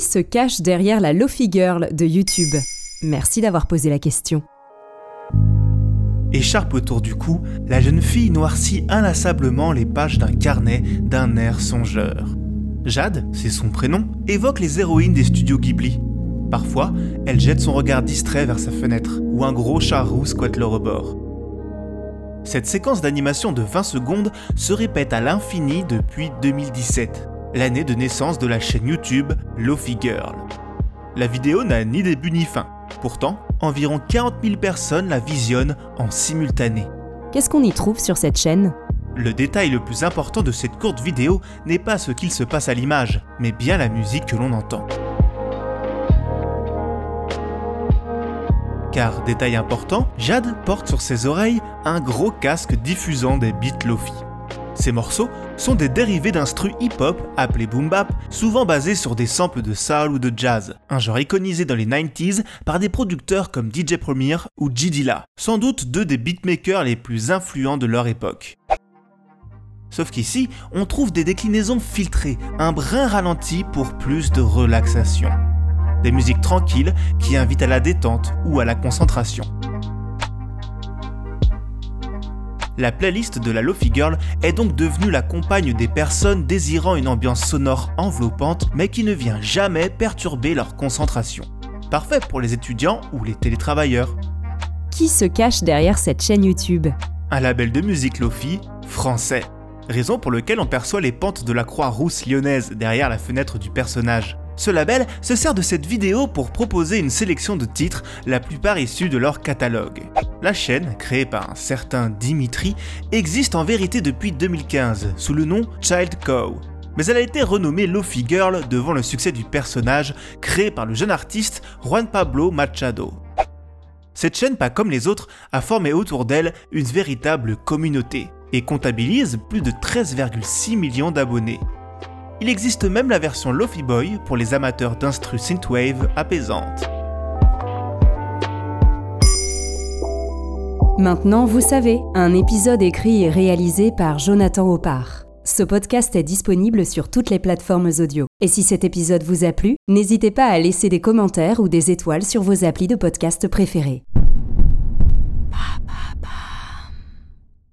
Se cache derrière la Lofi Girl de YouTube Merci d'avoir posé la question. Écharpe autour du cou, la jeune fille noircit inlassablement les pages d'un carnet d'un air songeur. Jade, c'est son prénom, évoque les héroïnes des studios Ghibli. Parfois, elle jette son regard distrait vers sa fenêtre, où un gros chat roux squatte le rebord. Cette séquence d'animation de 20 secondes se répète à l'infini depuis 2017, l'année de naissance de la chaîne YouTube Lofi Girl. La vidéo n'a ni début ni fin. Pourtant, environ 40 000 personnes la visionnent en simultané. Qu'est-ce qu'on y trouve sur cette chaîne? Le détail le plus important de cette courte vidéo n'est pas ce qu'il se passe à l'image, mais bien la musique que l'on entend. Car, détail important, Jade porte sur ses oreilles un gros casque diffusant des beats lofi. Ces morceaux sont des dérivés d'instru hip-hop appelé boom bap, souvent basés sur des samples de soul ou de jazz, un genre iconisé dans les 90s par des producteurs comme DJ Premier ou G Dilla, sans doute deux des beatmakers les plus influents de leur époque. Sauf qu'ici, on trouve des déclinaisons filtrées, un brin ralenti pour plus de relaxation. Des musiques tranquilles qui invitent à la détente ou à la concentration. La playlist de la Lofi Girl est donc devenue la compagne des personnes désirant une ambiance sonore enveloppante mais qui ne vient jamais perturber leur concentration. Parfait pour les étudiants ou les télétravailleurs. Qui se cache derrière cette chaîne YouTube? Un label de musique Lofi français. Raison pour laquelle on perçoit les pentes de la croix rousse lyonnaise derrière la fenêtre du personnage. Ce label se sert de cette vidéo pour proposer une sélection de titres, la plupart issus de leur catalogue. La chaîne, créée par un certain Dimitri, existe en vérité depuis 2015 sous le nom Child Cow. Mais elle a été renommée Lofi Girl devant le succès du personnage créé par le jeune artiste Juan Pablo Machado. Cette chaîne, pas comme les autres, a formé autour d'elle une véritable communauté et comptabilise plus de 13,6 millions d'abonnés. Il existe même la version Lofi Boy pour les amateurs d'instru synthwave apaisante. Maintenant, vous savez, un épisode écrit et réalisé par Jonathan Oppard. Ce podcast est disponible sur toutes les plateformes audio. Et si cet épisode vous a plu, n'hésitez pas à laisser des commentaires ou des étoiles sur vos applis de podcast préférés.